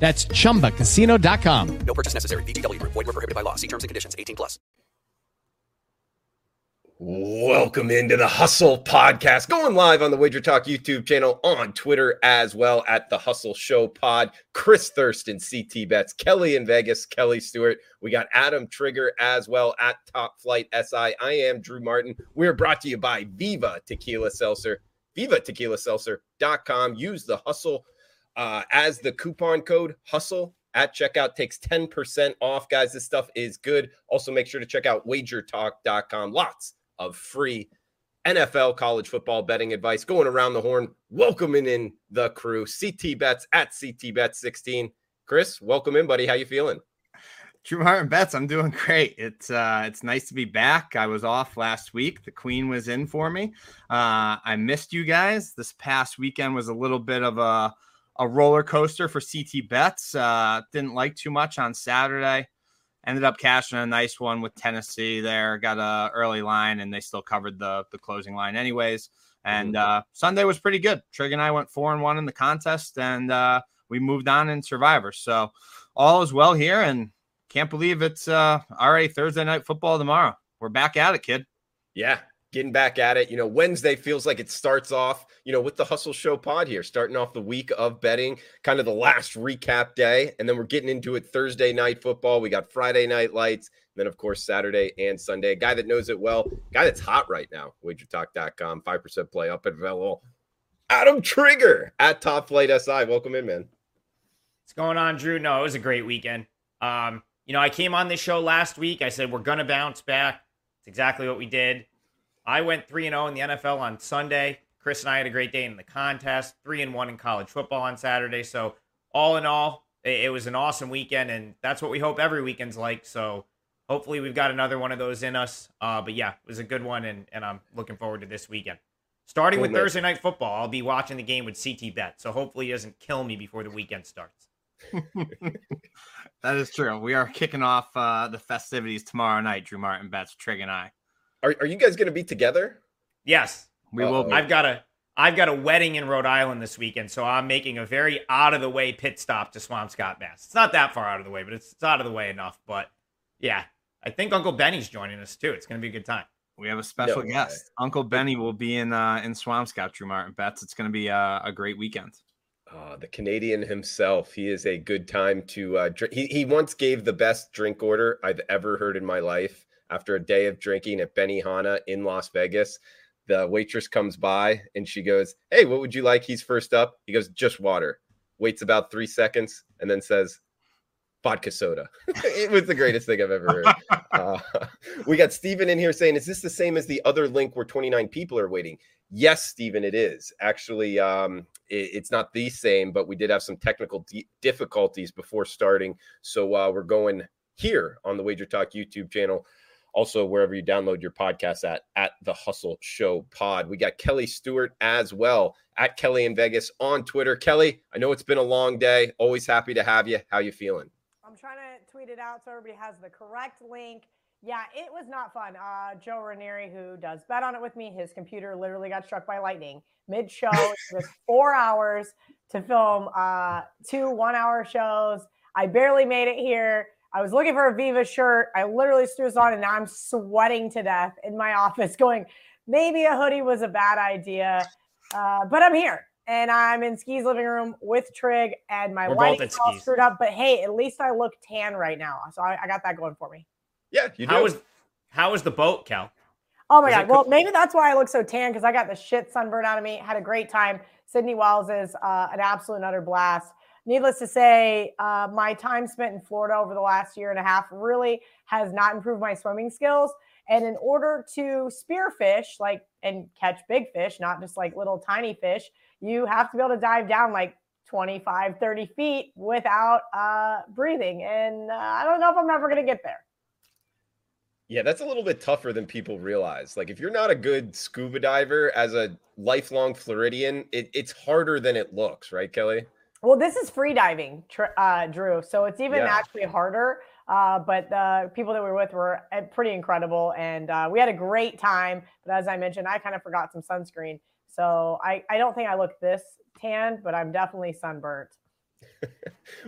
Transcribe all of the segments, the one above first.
That's chumbacasino.com. No purchase necessary. VGW Group. Void were prohibited by law. See terms and conditions. 18 plus. Welcome into the Hustle Podcast, going live on the Wager Talk YouTube channel, on Twitter as well at the Hustle Show Pod. Chris Thurston, CT Bets, Kelly in Vegas, Kelly Stewart. We got Adam Trigger as well at Top Flight SI. I am Drew Martin. We're brought to you by Viva Tequila Seltzer, vivatequilaseltzer.com. Use the Hustle uh, as the coupon code Hustle at checkout takes 10% off, guys. This stuff is good. Also, make sure to check out wagertalk.com. Lots of free NFL college football betting advice going around the horn. Welcoming in the crew, CT Bets at CT Bets 16. Chris, welcome in, buddy. How you feeling? Drew Martin bets. I'm doing great. It's uh, it's nice to be back. I was off last week. The Queen was in for me. Uh, I missed you guys. This past weekend was a little bit of a a roller coaster for CT bets. Uh, didn't like too much on Saturday. Ended up cashing a nice one with Tennessee there. Got a early line, and they still covered the the closing line anyways. And uh, Sunday was pretty good. Trig and I went four and one in the contest, and uh, we moved on in Survivor. So all is well here, and can't believe it's uh, already Thursday night football tomorrow. We're back at it, kid. Yeah, getting back at it. You know, Wednesday feels like it starts off, you know, with the Hustle Show pod here, starting off the week of betting, kind of the last recap day. And then we're getting into it Thursday night football. We got Friday night lights. And then, of course, Saturday and Sunday. A guy that knows it well, guy that's hot right now, wagertalk.com, 5% play up at Velo. Adam Trigger at Top Flight SI. Welcome in, man. What's going on, Drew? No, it was a great weekend. Um, you know, I came on this show last week. I said we're gonna bounce back. It's exactly what we did. I went 3 and 0 in the NFL on Sunday. Chris and I had a great day in the contest, 3 and 1 in college football on Saturday. So, all in all, it, was an awesome weekend and that's what we hope every weekend's like. So, hopefully we've got another one of those in us. Uh, but yeah, it was a good one and, and I'm looking forward to this weekend. Starting Cool, with man. Thursday night football, I'll be watching the game with CT Bet. So, hopefully he doesn't kill me before the weekend starts. That is true. We are kicking off uh, the festivities tomorrow night. Drew Martin bets, Trig and I. Are, are you guys going to be together? Yes. We will. Be. I've got a I've got a wedding in Rhode Island this weekend, so I'm making a very out of the way pit stop to Swampscott, Mass. It's not that far out of the way, but it's, it's out of the way enough. But yeah, I think Uncle Benny's joining us too. It's going to be a good time. We have a special No guest. Uncle Benny will be in uh, in Swampscott. Drew Martin bets. It's going to be a, a great weekend. Uh, the Canadian himself. He is a good time to uh, drink. He, he once gave the best drink order I've ever heard in my life after a day of drinking at Benihana in Las Vegas. The waitress comes by and she goes, Hey, what would you like? He's first up. He goes, Just water. Waits about three seconds and then says, Vodka soda. it was the greatest thing I've ever heard. Uh, we got Steven in here saying, Is this the same as the other link where 29 people are waiting? Yes, Stephen, it is. Actually, um, it- it's not the same, but we did have some technical di- difficulties before starting. So uh, we're going here on the Wager Talk YouTube channel. Also, wherever you download your podcast at, at the Hustle Show Pod. We got Kelly Stewart as well at Kelly in Vegas on Twitter. Kelly, I know it's been a long day. Always happy to have you. How you feeling? I'm trying to tweet it out so everybody has the correct link. Yeah, it was not fun. Uh, Joe Ranieri, who does bet on it with me, his computer literally got struck by lightning mid show. it was four hours to film uh, two one hour shows. I barely made it here. I was looking for a Viva shirt. I literally threw this on and now I'm sweating to death in my office going, maybe a hoodie was a bad idea. Uh, but I'm here and I'm in Ski's living room with Trig and my We're lighting is all Ski's. screwed up. But hey, at least I look tan right now. So I, I got that going for me. Yeah, you do. How was how was the boat, Cal? Oh my Is god! Well, co- maybe that's why I look so tan because I got the shit sunburn out of me. Had a great time. Sydney Wells is uh, an absolute and utter blast. Needless to say, uh, my time spent in Florida over the last year and a half really has not improved my swimming skills. And in order to spearfish, like and catch big fish, not just like little tiny fish, you have to be able to dive down like 25, 30 feet without uh, breathing. And uh, I don't know if I'm ever going to get there. Yeah, that's a little bit tougher than people realize. Like, if you're not a good scuba diver as a lifelong Floridian, it, it's harder than it looks, right, Kelly? Well, this is free diving, uh, Drew. So it's even Yeah. actually harder. Uh, but the people that we were with were uh, pretty incredible, and uh, we had a great time. But as I mentioned, I kind of forgot some sunscreen, so I, I don't think I look this tan, but I'm definitely sunburnt.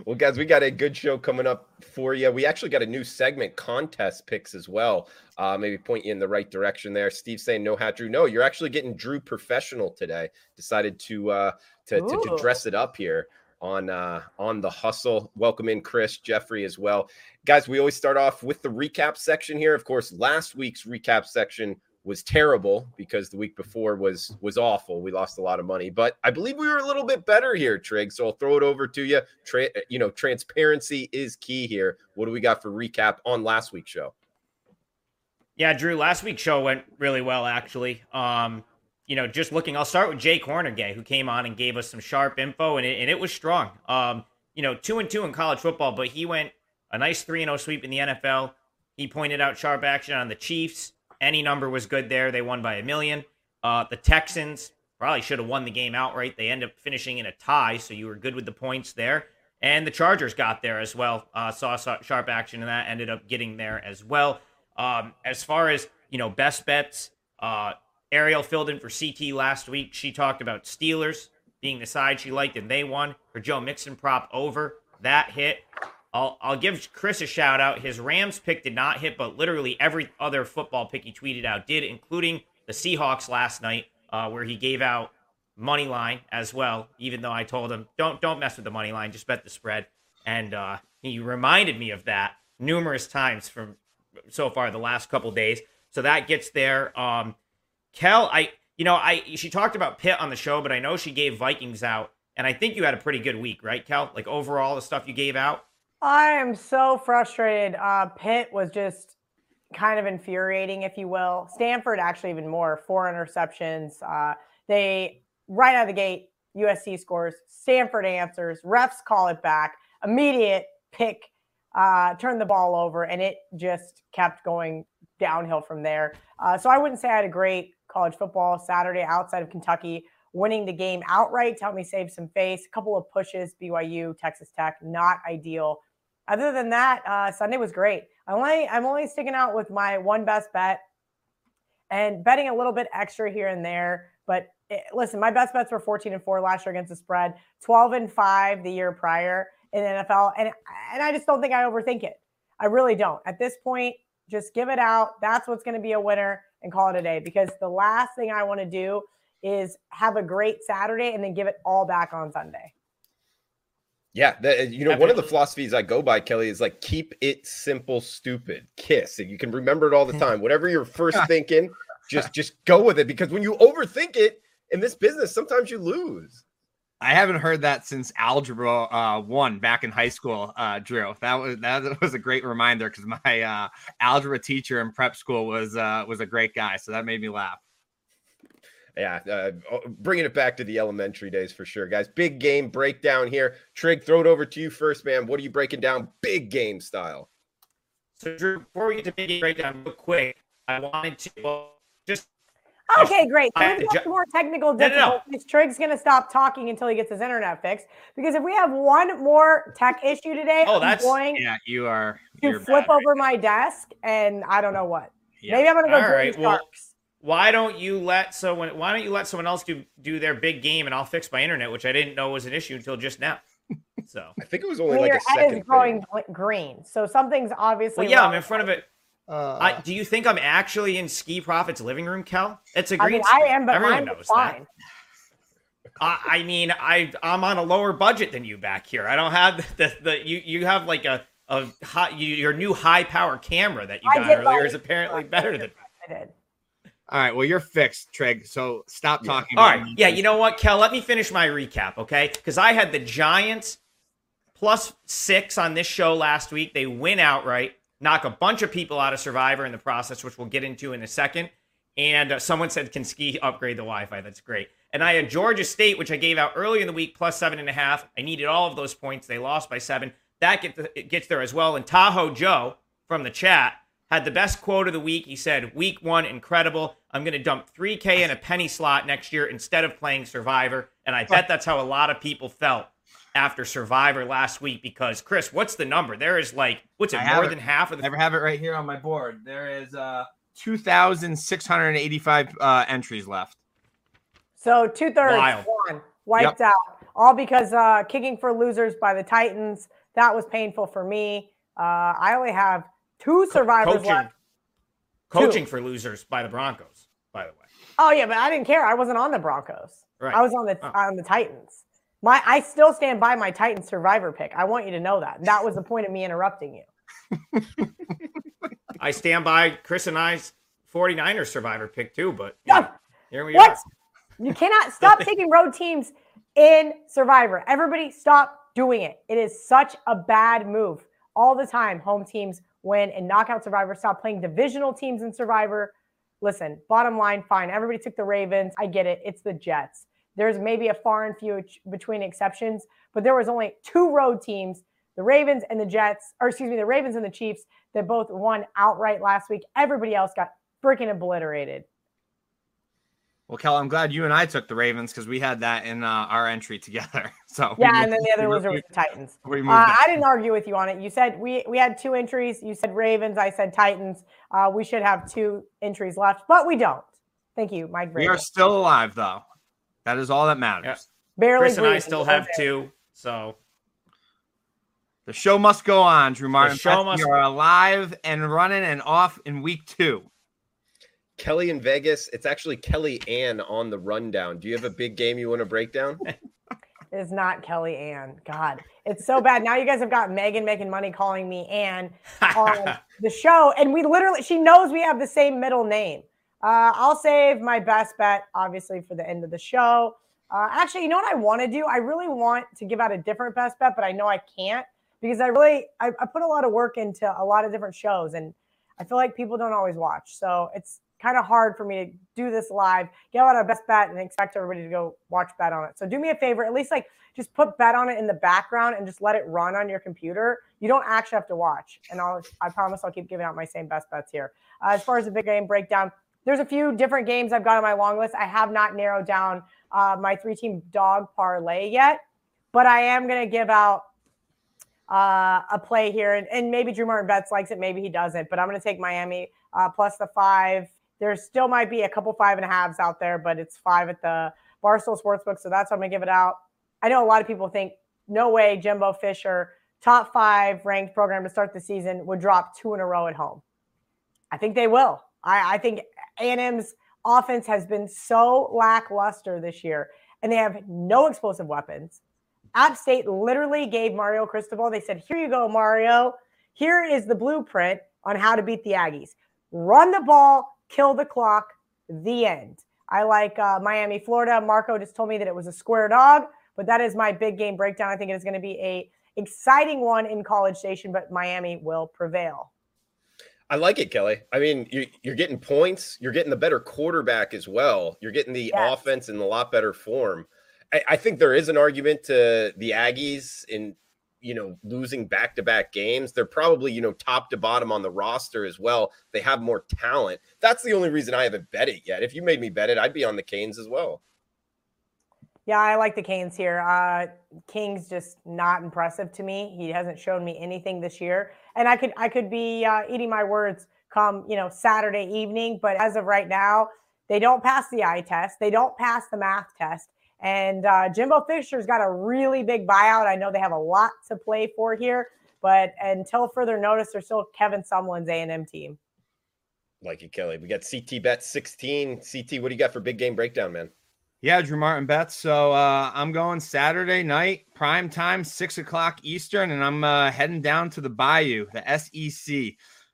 Well, guys, we got a good show coming up for you. We actually got a new segment, contest picks as well. Uh, maybe point you in the right direction there. Steve saying no hat Drew. No, you're actually getting Drew professional today. Decided to uh to, to, to dress it up here on uh on the hustle. Welcome in Chris, Jeffrey as well. Guys, we always start off with the recap section here. Of course, last week's recap section was terrible because the week before was was awful. We lost a lot of money, but I believe we were a little bit better here, Trig. So I'll throw it over to you. Tra- you know, transparency is key here. What do we got for recap on last week's show? Yeah, Drew, last week's show went really well, actually. Um, you know, just looking, I'll start with Jake Hornegay, who came on and gave us some sharp info, and it, and it was strong. Um, you know, two and two in college football, but he went a nice 3 0 sweep in the NFL. He pointed out sharp action on the Chiefs. Any number was good there. They won by a million. Uh, the Texans probably should have won the game outright. They end up finishing in a tie, so you were good with the points there. And the Chargers got there as well. Uh, saw sa- sharp action in that, ended up getting there as well. Um, as far as you know, best bets. Uh, Ariel filled in for CT last week. She talked about Steelers being the side she liked, and they won. Her Joe Mixon prop over that hit. I'll I'll give Chris a shout out. His Rams pick did not hit, but literally every other football pick he tweeted out did, including the Seahawks last night, uh, where he gave out money line as well. Even though I told him don't don't mess with the money line, just bet the spread. And uh, he reminded me of that numerous times from so far the last couple days. So that gets there. Um, Kel, I you know I she talked about Pitt on the show, but I know she gave Vikings out, and I think you had a pretty good week, right, Kel? Like overall, the stuff you gave out. I am so frustrated. Uh, Pitt was just kind of infuriating, if you will. Stanford actually even more, four interceptions. Uh, they right out of the gate, USC scores, Stanford answers, refs call it back, immediate pick, uh, turn the ball over, and it just kept going downhill from there. Uh, so I wouldn't say I had a great college football Saturday outside of Kentucky winning the game outright to help me save some face. A couple of pushes, BYU, Texas Tech, not ideal. Other than that, uh, Sunday was great. I'm only I'm only sticking out with my one best bet and betting a little bit extra here and there. But it, listen, my best bets were 14 and four last year against the spread, 12 and five the year prior in NFL, and and I just don't think I overthink it. I really don't. At this point, just give it out. That's what's going to be a winner and call it a day. Because the last thing I want to do is have a great Saturday and then give it all back on Sunday. Yeah, the, uh, you know, one of the philosophies I go by, Kelly, is like keep it simple, stupid. Kiss. And you can remember it all the time. Whatever you're first thinking, just just go with it. Because when you overthink it in this business, sometimes you lose. I haven't heard that since algebra uh, one back in high school, uh, Drew. That was that was a great reminder because my uh, algebra teacher in prep school was uh, was a great guy, so that made me laugh. Yeah, uh, bringing it back to the elementary days for sure, guys. Big game breakdown here. Trig, throw it over to you first, man. What are you breaking down, big game style? So, Drew, before we get to big game breakdown, real quick, I wanted to just Okay, great. So I- we've got ju- more technical No, no, no. Trig's going to stop talking until he gets his internet fixed. Because if we have one more tech issue today, Oh, I'm that's- going Yeah, you are. to You're flip bad. over my desk, and I don't know what. Yeah. Maybe I'm going to go All Jordan right, well, why don't you let someone why don't you let someone else do do their big game and I'll fix my internet, which I didn't know was an issue until just now. So I think it was only mean, like your a head second. is growing thing. green, so something's obviously. Well yeah, I'm in front of it. Uh, I, do you think I'm actually in Ski Profit's living room, Kel? It's a green I, mean, I am, but Everyone mine knows was that. fine. I, I mean, I I'm on a lower budget than you back here. I don't have the, the you you have like a of high, your new high power camera that you got earlier is apparently better than. I did. All right. Well, you're fixed, Trig. So stop talking. All right. me. Yeah, you know what, Kel? Let me finish my recap, okay? Because I had the Giants plus six on this show last week. They win outright, knock a bunch of people out of Survivor in the process, which we'll get into in a second. And uh, someone said, "Can Ski upgrade the Wi-Fi?" That's great. And I had Georgia State, which I gave out earlier in the week, plus seven and a half. I needed all of those points. They lost by seven. That get it gets there as well. And Tahoe Joe from the chat had the best quote of the week. He said, "Week one, incredible. I'm going to dump 3K in a penny slot next year instead of playing Survivor." And I bet that's how a lot of people felt after Survivor last week. Because Chris, what's the number? There is like, what's it? I have More it. than half of the never have it right here on my board. There is uh 2,685 uh, entries left. So two thirds Wild. gone, wiped out, all because uh, kicking for losers by the Titans. That was painful for me. Uh, I only have two survivors coaching, left. coaching for losers by the Broncos. By the way, Oh yeah, but I didn't care. I wasn't on the Broncos. Right. I was on the Oh. on the Titans. My I still stand by my Titans survivor pick. I want you to know that. That was the point of me interrupting you. I stand by Chris and I's 49ers Survivor pick too. But you know, here we What? are. You cannot stop taking road teams in Survivor. Everybody stop doing it. It is such a bad move. All the time, home teams win and knockout Survivor. Stop playing divisional teams in Survivor. Listen, bottom line, fine. Everybody took the Ravens. I get it. It's the Jets. There's maybe a far and few between exceptions, but there was only two road teams, the Ravens and the Jets, or excuse me, the Ravens and the Chiefs that both won outright last week. Everybody else got freaking obliterated. Well, Kel, I'm glad you and I took the Ravens because we had that in uh, our entry together. So Yeah, moved- and then the other was the Titans. Uh. I didn't argue with you on it. You said we we had two entries. You said Ravens. I said Titans. Uh, we should have two entries left, but we don't. Thank you, Mike. We are still alive, though. That is all that matters. Yeah. barely. Chris and I still have there. two. So The show must go on, Drew Martin. show Beth, must- We are alive and running and off in week two. Kelly in Vegas. It's actually Kelly Ann on the rundown. Do you have a big game you want to break down? It is not Kelly Ann. God, it's so bad. Now you guys have got Megan making money calling me Ann on the show, and we literally she knows we have the same middle name. Uh, I'll save my best bet, obviously, for the end of the show. Uh, actually, you know what I want to do? I really want to give out a different best bet, but I know I can't because I really I, I put a lot of work into a lot of different shows, and I feel like people don't always watch. So it's kind of hard for me to do this live, get out a best bet, and expect everybody to go watch bet on it. So do me a favor, at least like just put bet on it in the background and just let it run on your computer. You don't actually have to watch. And I'll I promise I'll keep giving out my same best bets here. Uh, as far as the big game breakdown, there's a few different games I've got on my long list. I have not narrowed down uh, my three team dog parlay yet, but I am going to give out uh, a play here. And, and maybe Drew Martin Betts likes it, maybe he doesn't, but I'm going to take Miami uh, plus the five. There still might be a couple five and a halves out there, but it's five at the Barstool Sportsbook. So that's what I'm going to give it out. I know a lot of people think, no way, Jimbo Fisher, top five ranked program to start the season, would drop two in a row at home. I think they will. I, I think A&M's offense has been so lackluster this year, and they have no explosive weapons. App State literally gave Mario Cristobal, they said, Here you go, Mario. Here is the blueprint on how to beat the Aggies. Run the ball, kill the clock, the end. I like uh, Miami, Florida. Marco just told me that it was a square dog, but that is my big game breakdown. I think it is going to be a exciting one in College Station, but Miami will prevail. I like it, Kelly. I mean, you, you're getting points. You're getting the better quarterback as well. You're getting the Yes. offense in a lot better form. I, I think there is an argument to the Aggies in you know losing back to back games. They're probably you know top to bottom on the roster as well. They have more talent. That's the only reason I haven't bet it yet. If you made me bet it, I'd be on the Canes as well. Yeah, I like the Canes here. Uh, King's just not impressive to me. He hasn't shown me anything this year, and I could I could be uh, eating my words come you know Saturday evening. But as of right now, they don't pass the eye test. They don't pass the math test. And uh, Jimbo Fisher's got a really big buyout. I know they have a lot to play for here, but until further notice, they're still Kevin Sumlin's A and M team. Like it, Kelly. We got CT bet 16. CT, what do you got for big game breakdown, man? Yeah, Drew Martin bets. So uh, I'm going Saturday night, prime time, six o'clock Eastern, and I'm uh, heading down to the Bayou, the SEC,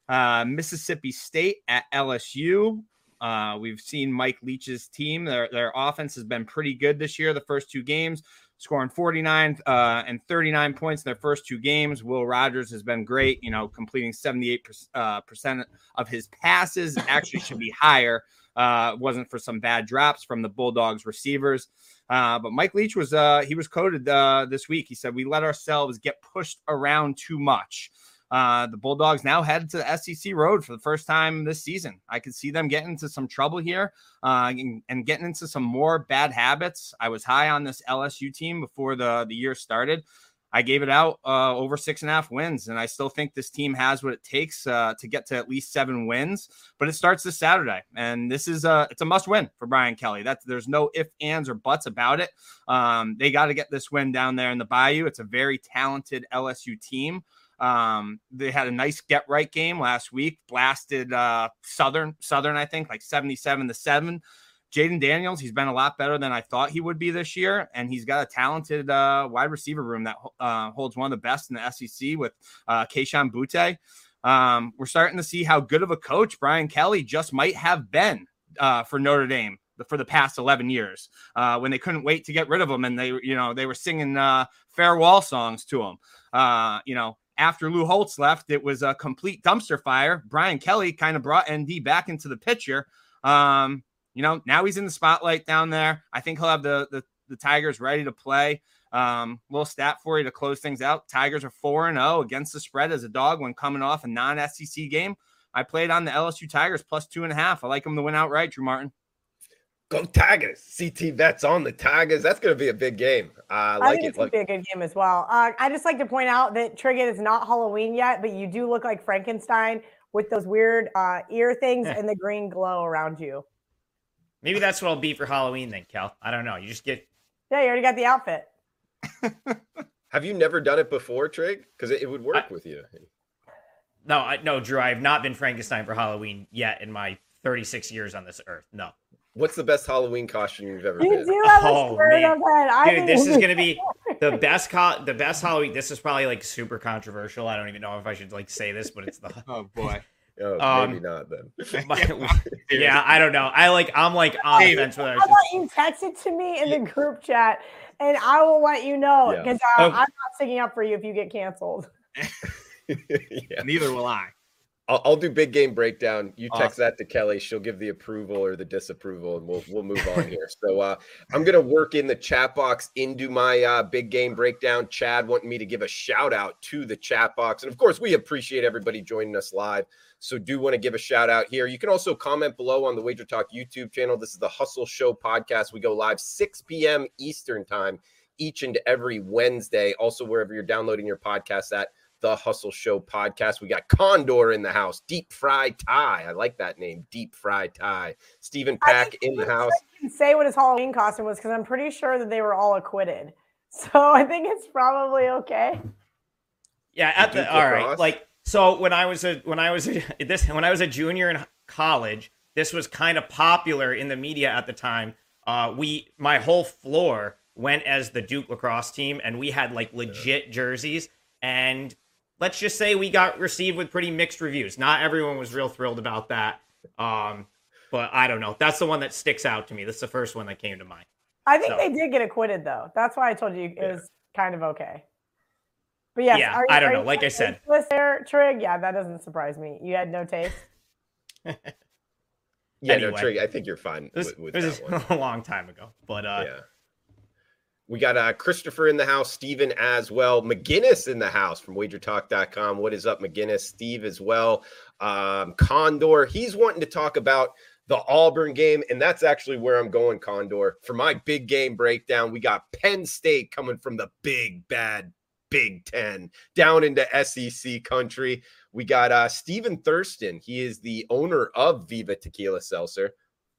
uh, Mississippi State at LSU. Uh, we've seen Mike Leach's team; their their offense has been pretty good this year. The first two games, scoring 49 uh, and 39 points in their first two games. Will Rogers has been great. You know, completing 78 uh, percent of his passes. Actually, should be higher uh, wasn't for some bad drops from the Bulldogs receivers. Uh, but Mike Leach was uh, he was quoted uh, this week. He said, "We let ourselves get pushed around too much." Uh, the Bulldogs now head to the SEC road for the first time this season. I could see them getting into some trouble here uh, and, and, getting into some more bad habits. I was high on this LSU team before the, the year started. I gave it out uh, over six and a half wins, and I still think this team has what it takes uh, to get to at least seven wins. But it starts this Saturday, and this is a it's a must win for Brian Kelly. That's there's no if, ands, or buts about it. Um, they got to get this win down there in the Bayou. It's a very talented LSU team. Um, they had a nice get right game last week, blasted uh, Southern Southern I think like seventy seven to seven. Jayden Daniels, he's been a lot better than I thought he would be this year, and he's got a talented uh, wide receiver room that uh, holds one of the best in the SEC with uh, Kayshon Boutte. Um, we're starting to see how good of a coach Brian Kelly just might have been uh, for Notre Dame for the past 11 years uh, when they couldn't wait to get rid of him and they you know they were singing uh, farewell songs to him. Uh, you know after Lou Holtz left it was a complete dumpster fire. Brian Kelly kind of brought ND back into the picture. Um, you know, now he's in the spotlight down there. I think he'll have the the, the Tigers ready to play. Um, little stat for you to close things out. Tigers are 4 and 0 against the spread as a dog when coming off a non SEC game. I played on the LSU Tigers plus two and a half. I like them to win outright, Drew Martin. Go Tigers! CT bets on the Tigers. That's going to be a big game. Uh, I like I think it. It's going to be a good game as well. Uh, I just like to point out that Triggett is not Halloween yet, but you do look like Frankenstein with those weird uh, ear things and the green glow around you. Maybe that's what I'll be for Halloween then, Kel. I don't know. You just get. Yeah, you already got the outfit. have you never done it before, Trig? Because it, it, would work I, with you. No, I, no, Drew. I have not been Frankenstein for Halloween yet in my 36 years on this earth. No. What's the best Halloween costume you've ever you been? do have oh, a man. Head. Dude, this is gonna be the best co- the best Halloween. This is probably like super controversial. I don't even know if I should like say this, but it's the oh boy. Oh, um, maybe not then. yeah, I don't know. I like I'm like on the fence with How about you text it to me in the group chat and I will let you know because yeah. uh, okay. I'm not sticking up for you if you get canceled. yeah. Neither will I. I'll, I'll, do big game breakdown. You text awesome. that to Kelly. She'll give the approval or the disapproval, and we'll we'll move on here. So uh, I'm gonna work in the chat box into my uh, big game breakdown. Chad wanting me to give a shout out to the chat box, and of course we appreciate everybody joining us live. So do want to give a shout out here. You can also comment below on the Wager Talk YouTube channel. This is the Hustle Show podcast. We go live 6 p.m. Eastern time each and every Wednesday. Also wherever you're downloading your podcast at the Hustle Show podcast. We got Condor in the house, Deep Fry Tie. I like that name, Deep Fry Tie. Stephen Pack in the house. Can say what his Halloween costume was because I'm pretty sure that they were all acquitted. So I think it's probably okay. Yeah, at the all right. Like so when I was a when I was a, this when I was a junior in college, this was kind of popular in the media at the time. Uh, we my whole floor went as the Duke lacrosse team, and we had like legit jerseys. And let's just say we got received with pretty mixed reviews. Not everyone was real thrilled about that. Um, but I don't know. That's the one that sticks out to me. That's the first one that came to mind. I think so. they did get acquitted though. That's why I told you it yeah. was kind of okay. But yes, yeah, I don't know. Like I said, there, Trig. Yeah, that doesn't surprise me. You had no taste. yeah, anyway, no, Trig. I think you're fine this, with, with this that is a long time ago, but uh, yeah. We got uh, Christopher in the house, Steven as well, McGinnis in the house from wagertalk.com. What is up, McGinnis? Steve as well. Um, Condor, he's wanting to talk about the Auburn game, and that's actually where I'm going, Condor. For my big game breakdown, we got Penn State coming from the big, bad Big Ten down into SEC country. We got uh, Stephen Thurston. He is the owner of Viva Tequila Seltzer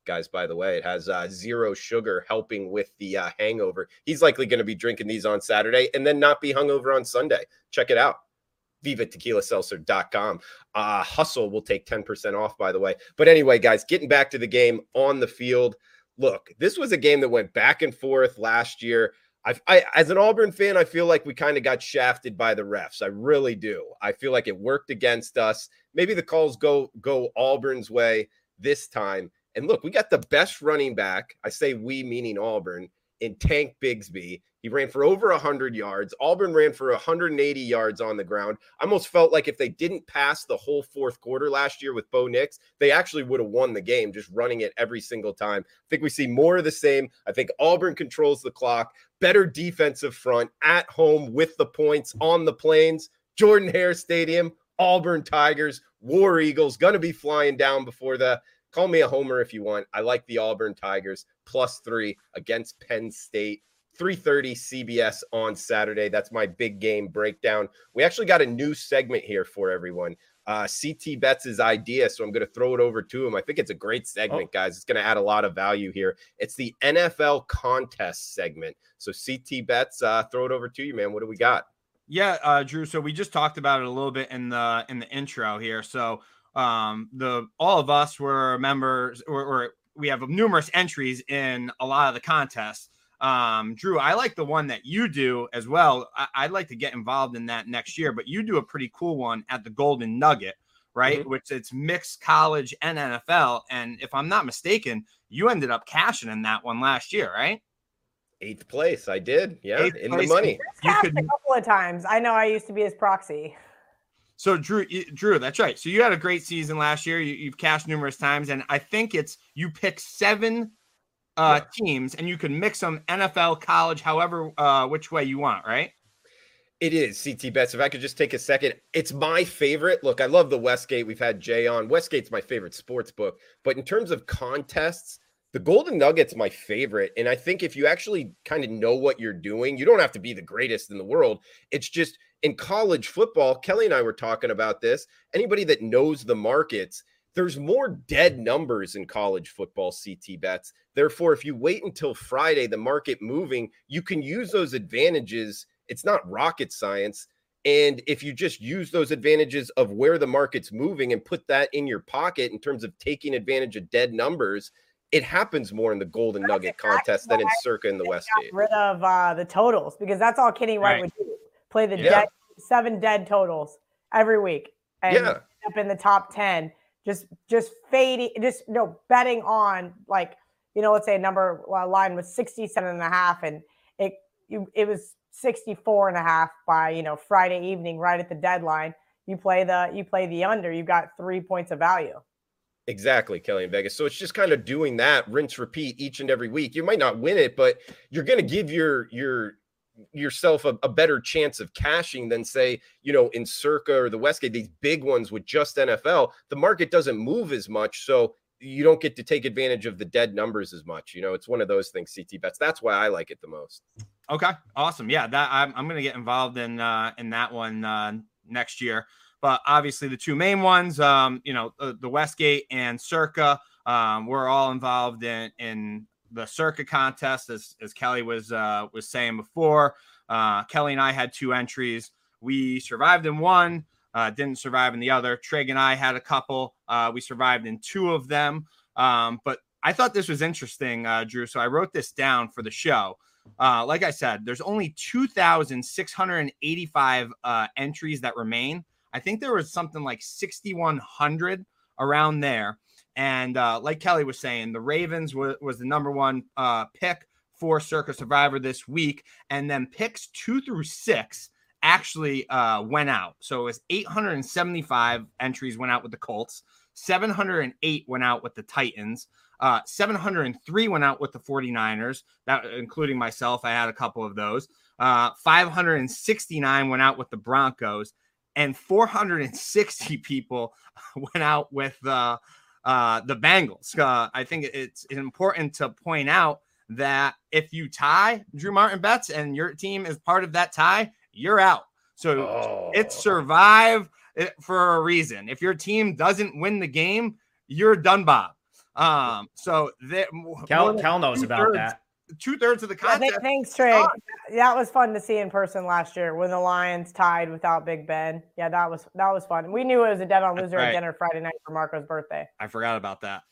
guys, by the way. It has uh, zero sugar, helping with the uh, hangover. He's likely going to be drinking these on Saturday and then not be hungover on Sunday. Check it out. VivaTequilaSeltzer.com. Uh, Hustle will take 10% off, by the way. But anyway, guys, getting back to the game on the field. look, this was a game that went back and forth last year. I've, I as an Auburn fan, I feel like we kind of got shafted by the refs. I really do. I feel like it worked against us. Maybe the calls go go Auburn's way this time. And look, we got the best running back. I say we meaning Auburn in Tank Bigsby. He ran for over 100 yards. Auburn ran for 180 yards on the ground. I almost felt like if they didn't pass the whole fourth quarter last year with Bo Nix, they actually would have won the game just running it every single time. I think we see more of the same. I think Auburn controls the clock, better defensive front at home with the points on the plains. Jordan Hare Stadium, Auburn Tigers, War Eagles, going to be flying down before the Call me a homer if you want. I like the Auburn Tigers plus three against Penn State. 3:30 CBS on Saturday. That's my big game breakdown. We actually got a new segment here for everyone. Uh, CT Bets' idea, so I'm going to throw it over to him. I think it's a great segment, oh. guys. It's going to add a lot of value here. It's the NFL contest segment. So CT Bets, uh, throw it over to you, man. What do we got? Yeah, uh, Drew. So we just talked about it a little bit in the in the intro here. So um, the all of us were members or, or, we have numerous entries in a lot of the contests. Um, Drew, I like the one that you do as well. I, would like to get involved in that next year, but you do a pretty cool one at the Golden Nugget, right? Mm-hmm. Which it's mixed college and NFL. And if I'm not mistaken, you ended up cashing in that one last year, right? Eighth place, I did. Yeah, Eighth in place. the money. You could a couple of times. I know I used to be his proxy. So Drew, Drew, that's right. So you had a great season last year. You, have cashed numerous times, and I think it's you pick seven uh, yeah. teams, and you can mix them NFL, college, however, uh, which way you want, right? It is CT bets. If I could just take a second, it's my favorite. Look, I love the Westgate. We've had Jay on. Westgate's my favorite sports book, but in terms of contests, the Golden Nugget's my favorite. And I think if you actually kind of know what you're doing, you don't have to be the greatest in the world. It's just in college football, Kelly and I were talking about this. Anybody that knows the markets, there's more dead numbers in college football CT bets. Therefore, if you wait until Friday, the market moving, you can use those advantages. It's not rocket science. And if you just use those advantages of where the market's moving and put that in your pocket in terms of taking advantage of dead numbers, it happens more in the Golden that's Nugget exactly contest than in Circa in the Westgate. Rid of uh, the totals because that's all Kenny White right. would do play the yeah. dead, seven dead totals every week and yeah. up in the top 10 just just fading just you know betting on like you know let's say a number uh, line was 67 and a half and it you, it was 64 and a half by you know friday evening right at the deadline you play the you play the under you've got three points of value Exactly, Kelly in Vegas. So it's just kind of doing that, rinse, repeat each and every week. You might not win it, but you're going to give your your yourself a, a, better chance of cashing than say you know in circa or the westgate these big ones with just nfl the market doesn't move as much so you don't get to take advantage of the dead numbers as much you know? It's one of those things ct bets. That's why i like it the most. Okay awesome. Yeah that i'm, I'm gonna get involved in uh in that one uh next year. But obviously the two main ones um you know the, the westgate and circa um, we're all involved in in the Circa contest, as, as Kelly was uh, was saying before. Uh, Kelly and I had two entries. We survived in one, uh, didn't survive in the other. Trig and I had a couple. Uh, we survived in two of them. Um, but I thought this was interesting, uh, Drew. So I wrote this down for the show. Uh, like I said, there's only 2,685 uh, entries that remain. I think there was something like 6,100 around there. And uh, like Kelly was saying, the Ravens was the number one uh, pick for Circa Survivor this week. And then picks two through six actually uh, went out. So it was 875 entries went out with the Colts, 708 went out with the Titans. Uh, 703 went out with the 49ers, that including myself. I had a couple of those. Uh, 569 went out with the Broncos, and 460 people went out with uh, uh, the Bengals. Uh, I think it's important to point out that if you tie Drew Martin bets and your team is part of that tie, you're out. So oh. it's survive eh, for a reason. If your team doesn't win the game, you're done, Bob. Um, so that Cal, Cal knows about that two thirds of the contest. Yeah, thanks, Trig. That was fun to see in person last year when the Lions tied without Big Ben. Yeah, that was that was fun. We knew it was a dead on loser right. at dinner Friday night for Marco's birthday. I forgot about that.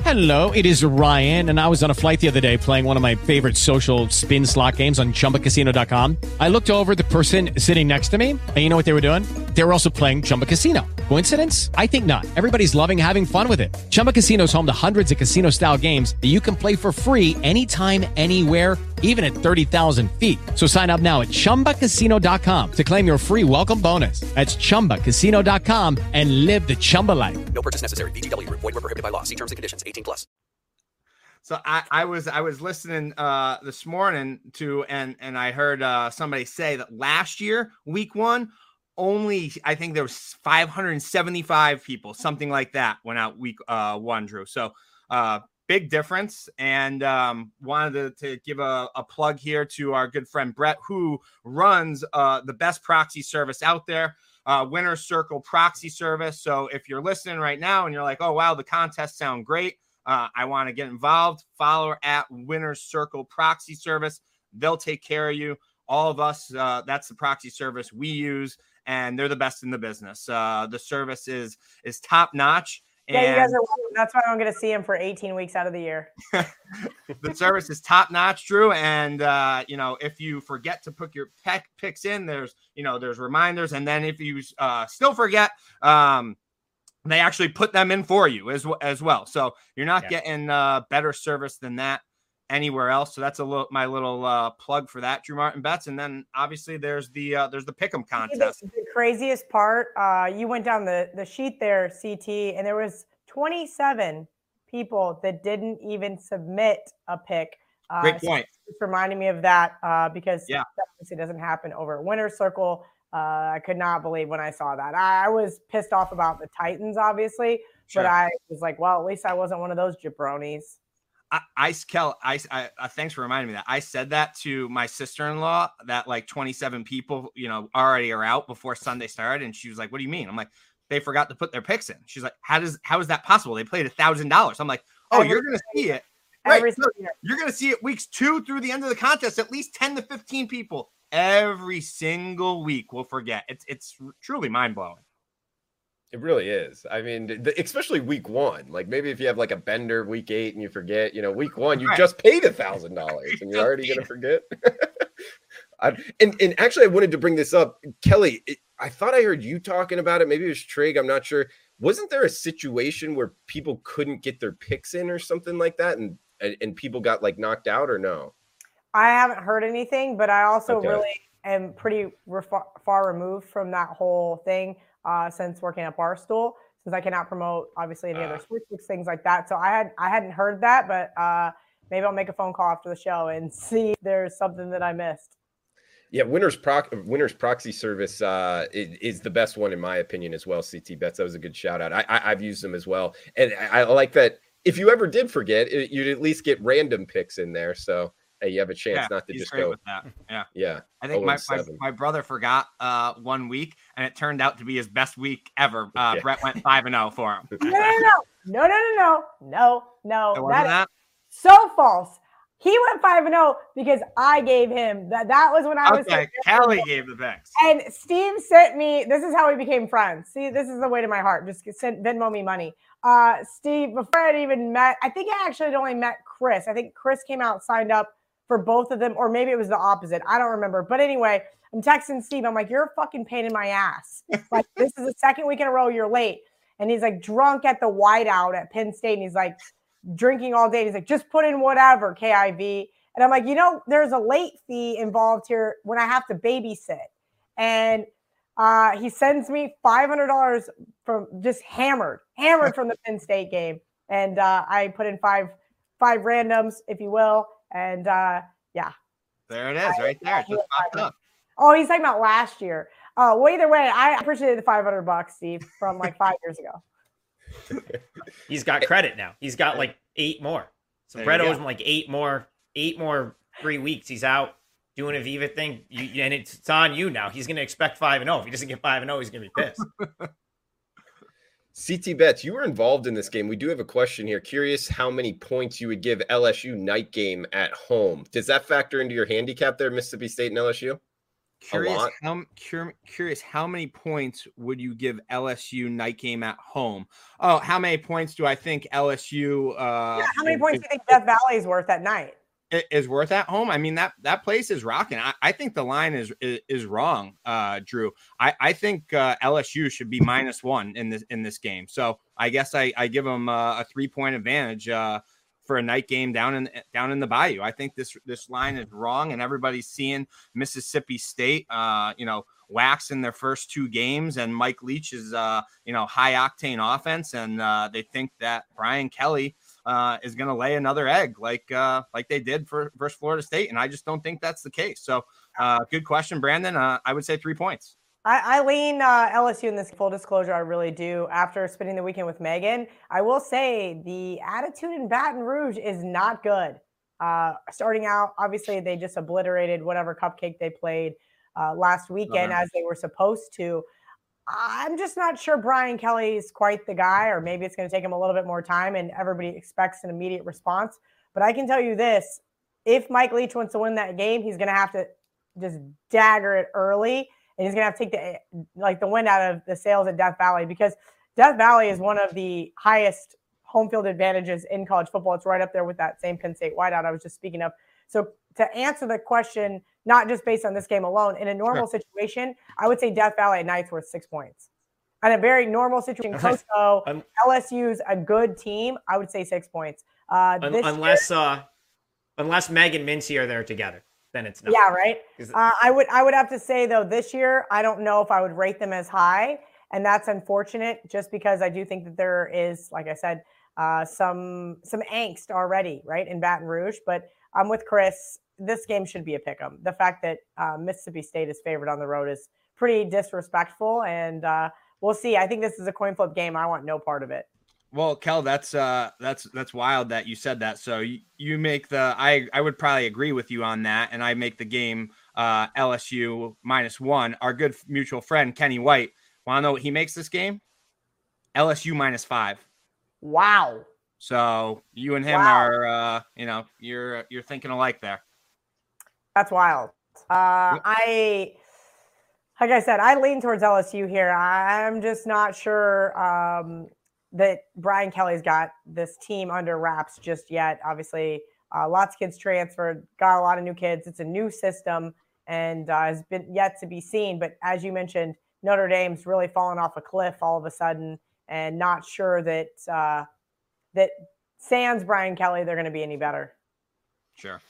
Hello, it is Ryan, and I was on a flight the other day playing one of my favorite social spin slot games on chumbacasino.com. I looked over the person sitting next to me, and you know what they were doing? They were also playing Chumba Casino. Coincidence? I think not. Everybody's loving having fun with it. Chumba Casino is home to hundreds of casino style games that you can play for free anytime, anywhere, even at 30,000 feet. So sign up now at chumbacasino.com to claim your free welcome bonus. That's chumbacasino.com and live the Chumba life. No purchase necessary. VGW Group. Void were prohibited by law. See terms and conditions. 18 plus. So I, I was I was listening uh this morning to and and I heard uh somebody say that last year week one only I think there was 575 people something like that went out week uh one Drew so uh big difference and um wanted to, to give a, a plug here to our good friend Brett who runs uh the best proxy service out there uh winner circle proxy service so if you're listening right now and you're like oh wow the contests sound great uh, I want to get involved. Follow at Winner Circle Proxy Service. They'll take care of you. All of us, uh, that's the proxy service we use, and they're the best in the business. Uh, the service is is top notch. Yeah, you guys are. That's why I'm going to see him for 18 weeks out of the year. the service is top notch, Drew. And uh, you know, if you forget to put your pec picks in, there's you know there's reminders, and then if you uh, still forget, um, they actually put them in for you as as well. So you're not Yeah. getting uh, better service than that anywhere else. So that's a little my little uh, plug for that, Drew Martin bets. And then obviously there's the uh, there's the pick'em contest. the craziest part, uh, you went down the, the sheet there, CT, and there was 27 people that didn't even submit a pick. Uh, Great so point. It's reminding me of that uh, because Yeah. obviously doesn't happen over at Winner Circle. Uh, I could not believe when I saw that. I, I was pissed off about the Titans, obviously, Sure. but I was like, well, at least I wasn't one of those jabronis. I, I Kel, I, I, uh, thanks for reminding me that I said that to my sister-in-law that like 27 people, you know, already are out before Sunday started, and she was like, "What do you mean?" I'm like, "They forgot to put their picks in." She's like, "How does how is that possible? They played a thousand dollars." I'm like, "Oh, you're gonna see it." Every Right, you're gonna see it weeks two through the end of the contest. At least 10 to 15 people every single week will forget. It's it's truly mind blowing. It really is. I mean, the, especially week one. Like maybe if you have like a bender week eight and you forget, you know, week one you Right. just paid a thousand dollars and you're already gonna forget. I, and and actually, I wanted to bring this up, Kelly. It, I thought I heard you talking about it. Maybe it was Trig. I'm not sure. Wasn't there a situation where people couldn't get their picks in or something like that, and and, people got like knocked out or no? I haven't heard anything, but I also Okay. really am pretty refar- far removed from that whole thing uh, since working at Barstool, since I cannot promote obviously any other Ah. sports books, things like that. So I had I hadn't heard that, but uh, maybe I'll make a phone call after the show and see if there's something that I missed. Yeah, Winners Proc Winners Proxy Service uh, is, is the best one in my opinion as well. CT Bets that was a good shout out. I, I I've used them as well, and I, I like that. If you ever did forget, it, you'd at least get random picks in there. So hey, you have a chance Yeah, not to just go. with that. Yeah. Yeah, I think Oh, my, my, my brother forgot uh, one week, and it turned out to be his best week ever. Uh, Yeah. Brett went five and zero for him. No, no, no, no, no, no, no, no, It no. wasn't That that? is so false. He went five and zero because I gave him that. That was when I was Okay, Kelly gave the picks. And Steve sent me. This is how we became friends. See, this is the way to my heart. Just send Venmo me money. Uh, Steve, before I'd even met, I think I actually had only met Chris. I think Chris came out, signed up for both of them, or maybe it was the opposite. I don't remember. But anyway, I'm texting Steve. I'm like, "You're a fucking pain in my ass. Like this is the second week in a row you're late." And he's like drunk at the whiteout at Penn State, and he's like drinking all day. And he's like, "Just put in whatever KIV." And I'm like, you know, there's a late fee involved here when I have to babysit. And uh, he sends me $500 from just hammered, hammered from the Penn State game. And uh, I put in five, five randoms, if you will. And uh, yeah. There it is, right there. Just popped up. Oh, he's talking about last year. Uh, well, either way, I appreciated the 500 bucks, Steve, from like five years ago. He's got credit now. He's got like eight more. So There Brett owes him like eight more, eight more three weeks. He's out doing a Viva thing, you, and it's, it's on you now. He's going to expect five and zero. If he doesn't get five and zero, he's going to be pissed. CT Bets, you were involved in this game. We do have a question here. Curious how many points you would give LSU night game at home. Does that factor into your handicap there, Mississippi State and LSU? Curious how cur- curious how many points would you give LSU night game at home? Oh, how many points do I think LSU? Uh, Yeah, how many points do you think Death Valley is worth at night? Is worth at home. I mean that that place is rocking. I, I think the line is is, is wrong, uh, Drew. I, I think uh, LSU should be minus one in this in this game. So I guess I, I give them uh, a three point advantage uh, for a night game down in down in the Bayou. I think this this line is wrong, and everybody's seeing Mississippi State, uh, you know, wax in their first two games, and Mike Leach is uh, you know high octane offense, and uh, they think that Brian Kelly uh, is going to lay another egg like uh, like they did for versus Florida State, and I just don't think that's the case. So, uh, good question, Brandon. Uh, I would say three points. I, I lean uh, LSU in this full disclosure. I really do. After spending the weekend with Megan, I will say the attitude in Baton Rouge is not good. Uh, starting out, obviously, they just obliterated whatever cupcake they played uh, last weekend Uh-huh. as they were supposed to. I'm just not sure Brian Kelly's quite the guy, or maybe it's going to take him a little bit more time and everybody expects an immediate response. But I can tell you this if Mike Leach wants to win that game, he's going to have to just dagger it early and he's going to have to take the like the wind out of the sails at Death Valley because Death Valley is one of the highest home field advantages in college football. It's right up there with that same Penn State whiteout I was just speaking of. So to answer the question, not just based on this game alone, in a normal situation, I would say Death Valley at night's worth six points. In a very normal situation, Coastal, Un- LSU's a good team. I would say six points. Uh, Un- this year- unless uh, unless Meg and Mincy are there together, then it's not. yeah, right. Uh, I would I would have to say though this year I don't know if I would rate them as high, and that's unfortunate. Just because I do think that there is, like I said, uh, some some angst already, right, in Baton Rouge. But I'm with Chris. This game should be a pick 'em. The fact that uh, Mississippi State is favored on the road is pretty disrespectful, and uh, we'll see. I think this is a coin flip game. I want no part of it. Well, Kel, that's uh, that's that's wild that you said that. So you, you make the I I would probably agree with you on that, and I make the game uh, LSU minus one. Our good mutual friend Kenny White. Want to know what he makes this game? LSU minus five. Wow. So you and him Wow. are uh, you know you're you're thinking alike there. That's wild. Uh, I, like I said, I lean towards LSU here. I'm just not sure um, that Brian Kelly's got this team under wraps just yet. Obviously, uh, lots of kids transferred, got a lot of new kids. It's a new system and uh, has been yet to be seen. But as you mentioned, Notre Dame's really fallen off a cliff all of a sudden, and not sure that uh, that sans Brian Kelly they're going to be any better. Sure.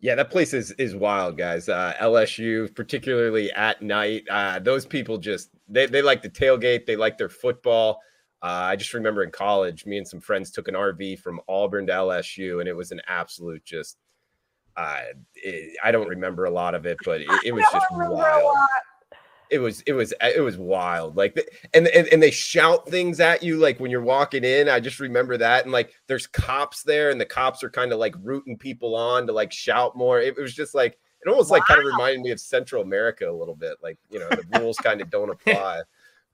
Yeah, that place is is wild, guys. Uh, LSU, particularly at night, uh, those people just they they like the tailgate. They like their football. Uh, I just remember in college, me and some friends took an RV from Auburn to LSU, and it was an absolute just. Uh, it, I don't remember a lot of it, but it, it was just wild. Lot. It was it was it was wild. Like and, and and they shout things at you like when you're walking in. I just remember that, and like there's cops there, and the cops are kind of like rooting people on to like shout more. It, was just like it almost like kind of reminded me of Central America a little bit. Like you know the rules kind of don't apply.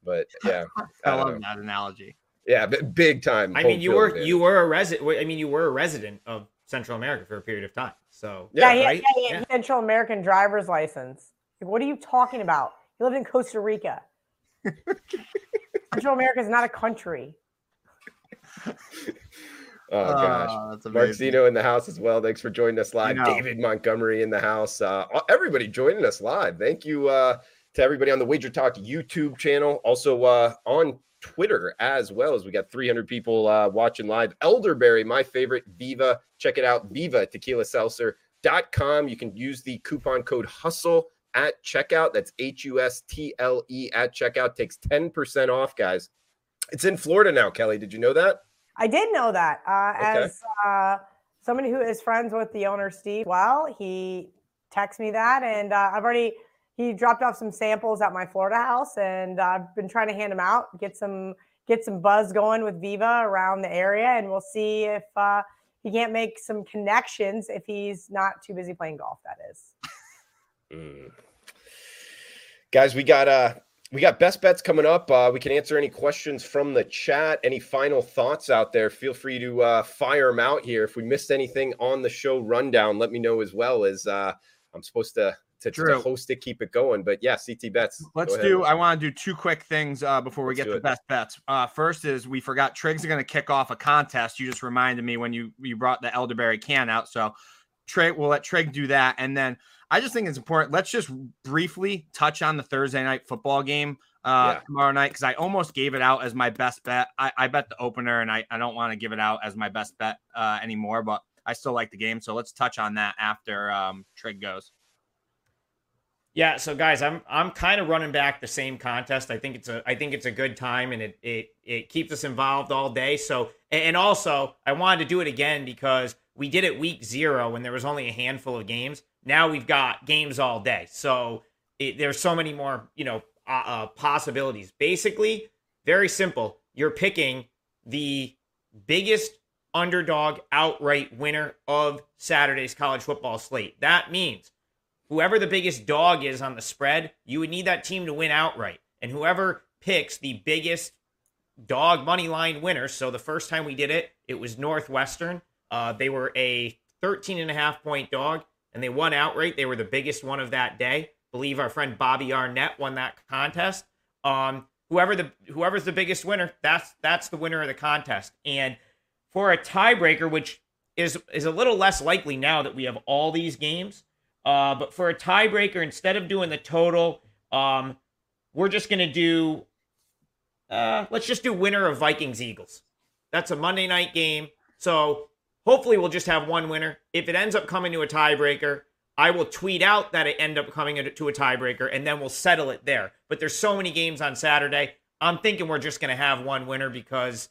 But yeah, I I love know. that analogy. yeah, but big time. I mean, you were advantage. you were a resident. I mean, you were a resident of Central America for a period of time. So Yeah, yeah, right? yeah, yeah, Central American driver's license. Like, what are you talking about? He lived in Costa Rica. Central America is not a country. Oh gosh. Oh, that's Mark amazing. Zeno in the house as well. Thanks for joining us live. David Montgomery in the house. Uh, everybody joining us live. Thank you uh, to everybody on the Wager Talk YouTube channel. Also uh, on Twitter as well as we got 300 people uh, watching live. Elderberry, my favorite. Viva. Check it out. Viva Tequila Seltzer.com. You can use the coupon code HUSTLE at checkout. That's H U S T L E at checkout. Takes 10% off, guys. It's in Florida now, Kelly. Did you know that? I did know that. Uh, Okay. As uh, somebody who is friends with the owner, Steve, well, he texted me that, and uh, I've already he dropped off some samples at my Florida house, and uh, I've been trying to hand them out, get some get some buzz going with Viva around the area, and we'll see if uh, he can't make some connections if he's not too busy playing golf. That is. Mm. Guys, we got uh we got best bets coming up. Uh, we can answer any questions from the chat. Any final thoughts out there? Feel free to uh, fire them out here. If we missed anything on the show rundown, let me know as well. As uh, I'm supposed to to, to host it, keep it going. But yeah, CT bets. Let's do. I want to do two quick things uh, before we Let's get the best bets. Uh, first is we forgot Triggs are going to kick off a contest. You just reminded me when you you brought the elderberry can out. So Trig, we'll let Trig do that, and then I just think it's important. Let's just briefly touch on the Thursday night football game uh, Yeah. tomorrow night because I almost gave it out as my best bet. I, I bet the opener, and I, I don't want to give it out as my best bet uh, anymore, but I still like the game. So let's touch on that after um, Trig goes. Yeah, so guys, I'm I'm kind of running back the same contest. I think it's a I think it's a good time and it it it keeps us involved all day. So and also I wanted to do it again because we did it week zero when there was only a handful of games. Now we've got games all day, so it, there's so many more you know uh, uh, possibilities. Basically, very simple. You're picking the biggest underdog outright winner of Saturday's college football slate. That means whoever the biggest dog is on the spread, you would need that team to win outright. And whoever picks the biggest dog money line winner, so the first time we did it, it was Northwestern. Uh, they were a 13 and a half point dog and they won outright. They were the biggest one of that day. believe our friend Bobby Arnett won that contest. Um, whoever the whoever's the biggest winner, that's that's the winner of the contest. And for a tiebreaker, which is is a little less likely now that we have all these games, uh, but for a tiebreaker, instead of doing the total, um, we're just gonna do. Uh, let's just do winner of Vikings Eagles. That's a Monday night game, so hopefully we'll just have one winner. If it ends up coming to a tiebreaker, I will tweet out that it end up coming to a tiebreaker, and then we'll settle it there. But there's so many games on Saturday. I'm thinking we're just gonna have one winner because,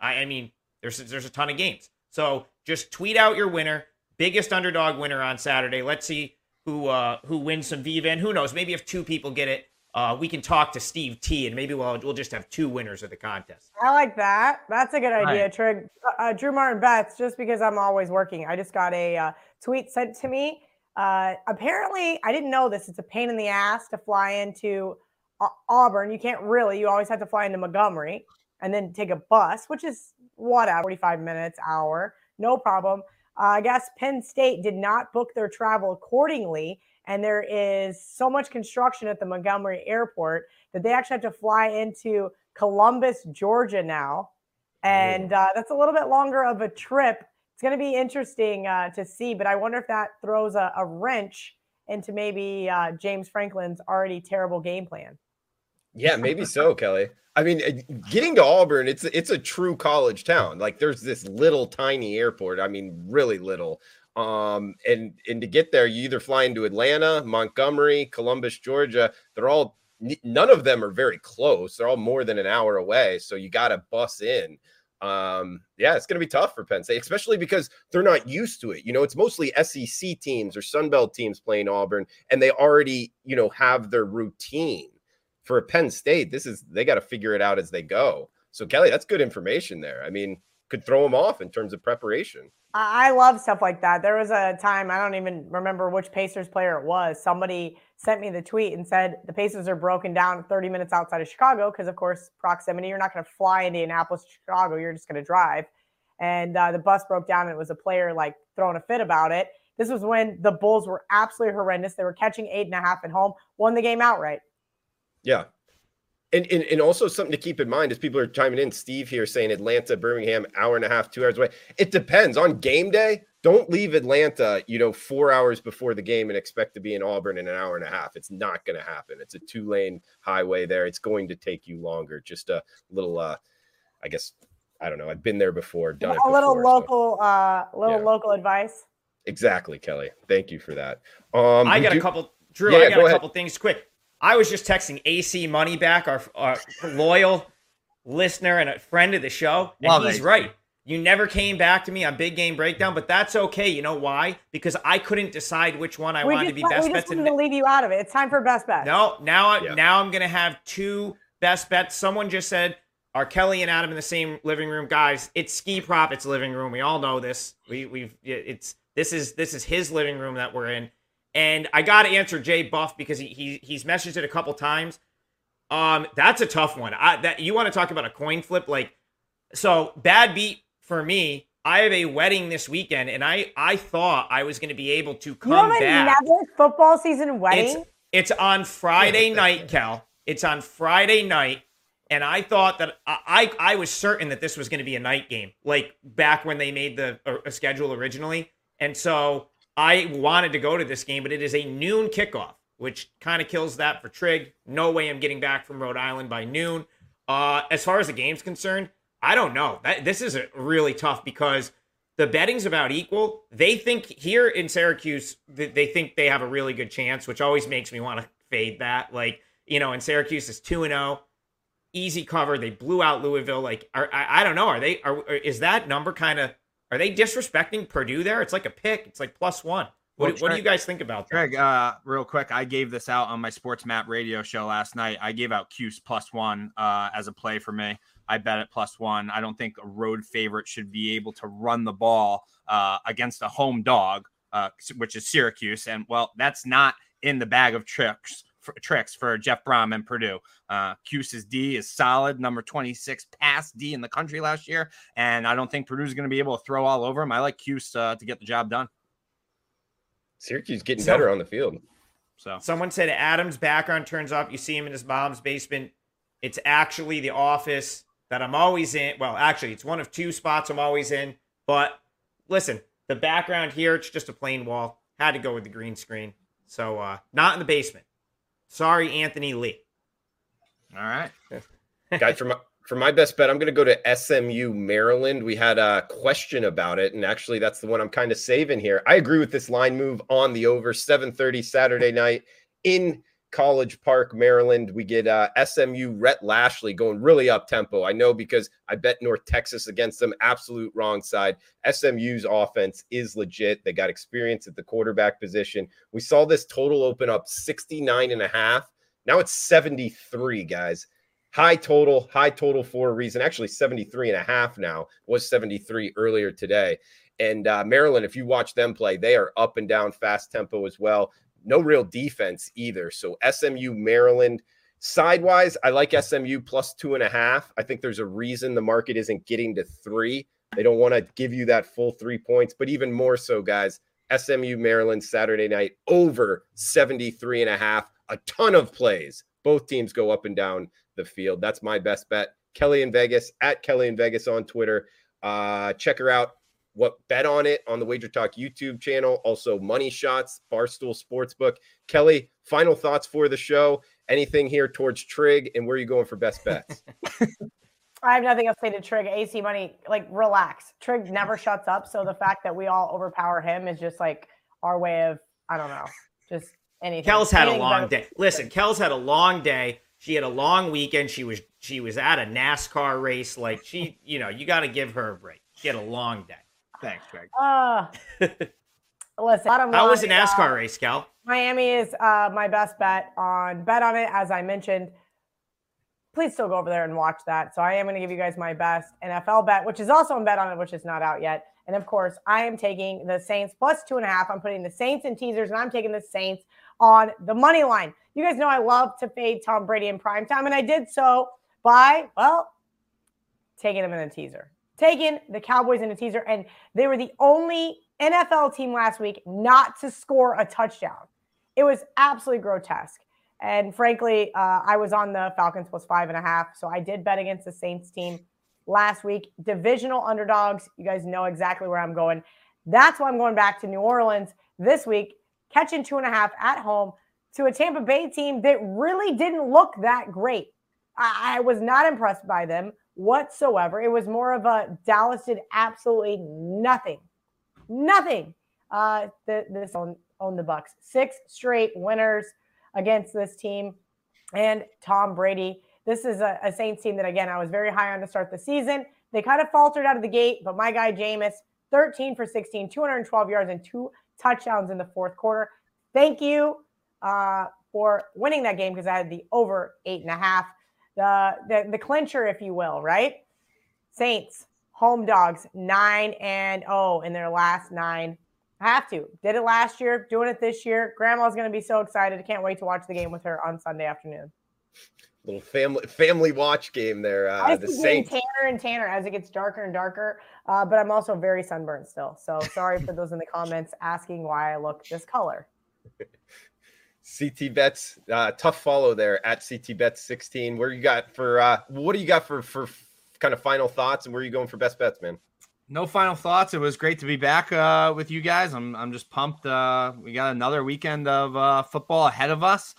I, I mean, there's there's a ton of games. So just tweet out your winner, biggest underdog winner on Saturday. Let's see who uh, who wins some Viva, and who knows? Maybe if two people get it, uh, we can talk to Steve T, and maybe we'll we'll just have two winners of the contest. I like that. That's a good idea, Right. Trig. Uh, uh, Drew Martin bets, just because I'm always working. I just got a uh, tweet sent to me. Uh, apparently, I didn't know this. It's a pain in the ass to fly into Au- Auburn. You can't really. You always have to fly into Montgomery and then take a bus, which is whatever, 45 minutes, hour, no problem. Uh, I guess Penn State did not book their travel accordingly, and there is so much construction at the Montgomery airport that they actually have to fly into Columbus, Georgia now. And uh, that's a little bit longer of a trip. It's going to be interesting uh, to see, but I wonder if that throws a, a wrench into maybe uh, James Franklin's already terrible game plan. Yeah, maybe so, Kelly. I mean, uh, getting to Auburn, it's it's a true college town. Like there's this little tiny airport. I mean, really little. Um, and and to get there, you either fly into Atlanta, Montgomery, Columbus, Georgia. They're all none of them are very close. They're all more than an hour away. So you got to bus in. Um, yeah, it's going to be tough for Penn State, especially because they're not used to it. You know, it's mostly SEC teams or Sun Belt teams playing Auburn, and they already, you know, have their routine. For Penn State, this is they got to figure it out as they go. So Kelly, that's good information there. I mean, could throw them off in terms of preparation. I love stuff like that. There was a time, I don't even remember which Pacers player it was. Somebody sent me the tweet and said the Pacers are broken down 30 minutes outside of Chicago because, of course, proximity. You're not going to fly Indianapolis, to Chicago. You're just going to drive. And uh, the bus broke down. And it was a player like throwing a fit about it. This was when the Bulls were absolutely horrendous. They were catching eight and a half at home, won the game outright. Yeah. And, and, and also something to keep in mind as people are chiming in, Steve here saying Atlanta, Birmingham, hour and a half, two hours away. It depends on game day. Don't leave Atlanta, you know, four hours before the game and expect to be in Auburn in an hour and a half. It's not going to happen. It's a two lane highway there. It's going to take you longer. Just a little, uh, I guess, I don't know. I've been there before, done it a little before, so- local, uh, little Yeah. local advice. Exactly, Kelly. Thank you for that. Um, I we got a couple, Drew. Yeah, I got go a ahead. couple things quick. I was just texting AC Money back, our, our loyal listener and a friend of the show, and Love he's AC. right. You never came back to me on Big Game Breakdown, but that's okay. You know why? Because I couldn't decide which one I we wanted just, to be we best just bets. wanted And to leave you out of it. It's time for best bet. no, now I, Yeah. now I'm gonna have two best bets. Someone just said, "Are Kelly and Adam in the same living room?" Guys, it's Ski Profit's living room. We all know this. We we've it's this is this is his living room that we're in, and I got to answer Jay Buff because he, he he's messaged it a couple times. Um, that's a tough one. I that you want to talk about a coin flip like so bad beat for me I have a wedding this weekend, and I I thought I was going to be able to come You come have back. another football season wedding? It's it's on Friday night, Cal. It's on Friday night, and I thought that I I, I was certain that this was going to be a night game, like back when they made the uh, schedule originally, and so I wanted to go to this game, but it is a noon kickoff, which kind of kills that for Trig. No way I'm getting back from Rhode Island by noon. Uh, as far as the game's concerned, I don't know. That this is really tough because the betting's about equal. They think here in Syracuse, they think they have a really good chance, which always makes me want to fade that. Like you know, in Syracuse is two and zero, easy cover. They blew out Louisville. Like are, I, I don't know. Are they? Are is that number kind of? Are they disrespecting Purdue there? It's like a pick. It's like plus one. What, Well, do- what do you guys think about that? Greg, uh, real quick, I gave this out on my Sports Map radio show last night. I gave out Cuse plus one uh, as a play for me. I bet it plus one. I don't think a road favorite should be able to run the ball uh, against a home dog, uh, which is Syracuse. And well, that's not in the bag of tricks for, tricks for Jeff Brohm and Purdue. Uh, Cuse's D is solid, number 26 pass D in the country last year. And I don't think Purdue's going to be able to throw all over him. I like Cuse uh, to get the job done. Syracuse getting So- better on the field. So Someone said Adam's background turns off. You see him in his mom's basement. It's actually the office that I'm always in. Well, actually, it's one of two spots I'm always in. But listen, the background here, it's just a plain wall. Had to go with the green screen. So, uh, not in the basement. Sorry, Anthony Lee. all right. Guys, for my for my best bet, I'm going to go to SMU Maryland. We had a question about it, and actually, that's the one I'm kind of saving here. I agree with this line move on the over 7:30 Saturday night in College Park, Maryland. We get uh, SMU Rhett Lashlee going really up tempo. I know because I bet North Texas against them. Absolute wrong side. SMU's offense is legit. They got experience at the quarterback position. We saw this total open up 69 and a half. Now it's 73, guys high total high total for a reason actually 73 and a half now was 73 earlier today and uh, maryland if you watch them play they are up and down fast tempo as well no real defense either so smu maryland sidewise i like smu plus two and a half i think there's a reason the market isn't getting to three they don't want to give you that full three points but even more so guys smu maryland saturday night over 73 and a half a ton of plays both teams go up and down the field. That's my best bet. Kelly in Vegas at Kelly in Vegas on Twitter. Uh, check her out. What bet on it on the Wager Talk YouTube channel. Also, Money Shots, Barstool Sportsbook. Kelly, final thoughts for the show. Anything here towards Trig, and where are you going for best bets? I have nothing else to say to Trig. AC Money, like, relax. Trig never shuts up. So the fact that we all overpower him is just like our way of, I don't know, just anything. Kel's had a long better- day. Listen, Kel's had a long day. She had a long weekend. She was she was at a NASCAR race. Like she, you know, you got to give her a break. She had a long day. Thanks, Greg. Uh, listen, bottom How was the line, uh, NASCAR race, Cal? Miami is uh, my best bet on bet on it, as I mentioned. Please still go over there and watch that. So I am going to give you guys my best NFL bet, which is also on bet on it, which is not out yet. And of course, I am taking the Saints plus two and a half. I'm putting the Saints in teasers, and I'm taking the Saints on the money line. You guys know I love to fade Tom Brady in prime time, and I did so by well taking him in a teaser, taking the Cowboys in a teaser, and they were the only NFL team last week not to score a touchdown. It was absolutely grotesque. And frankly, uh, I was on the Falcons plus five and a half. So I did bet against the Saints team last week. Divisional underdogs. You guys know exactly where I'm going. That's why I'm going back to New Orleans this week, catching two and a half at home to a Tampa Bay team that really didn't look that great. I, I was not impressed by them whatsoever. It was more of a Dallas did absolutely nothing, nothing. Uh, this on own the Bucs. Six straight winners against this team and Tom Brady. This is a, a Saints team that, again, I was very high on to start the season. They kind of faltered out of the gate, but my guy Jameis, 13 for 16, 212 yards, and two touchdowns in the fourth quarter. Thank you uh, for winning that game because I had the over eight and a half, the, the the clincher, if you will, right? Saints home dogs nine and oh in their last nine. I have to did it last year, doing it this year. Grandma's going to be so excited. I can't wait to watch the game with her on Sunday afternoon. little family family watch game there. Uh, the Saints. tanner and tanner as it gets darker and darker. Uh, but I'm also very sunburned still. So sorry for those in the comments asking why I look this color. CT bets, uh, tough follow there at CT bets 16. Where you got for uh, what do you got for for kind of final thoughts and where are you going for best bets, man? No final thoughts. It was great to be back uh, with you guys. I'm I'm just pumped. Uh, we got another weekend of uh, football ahead of us.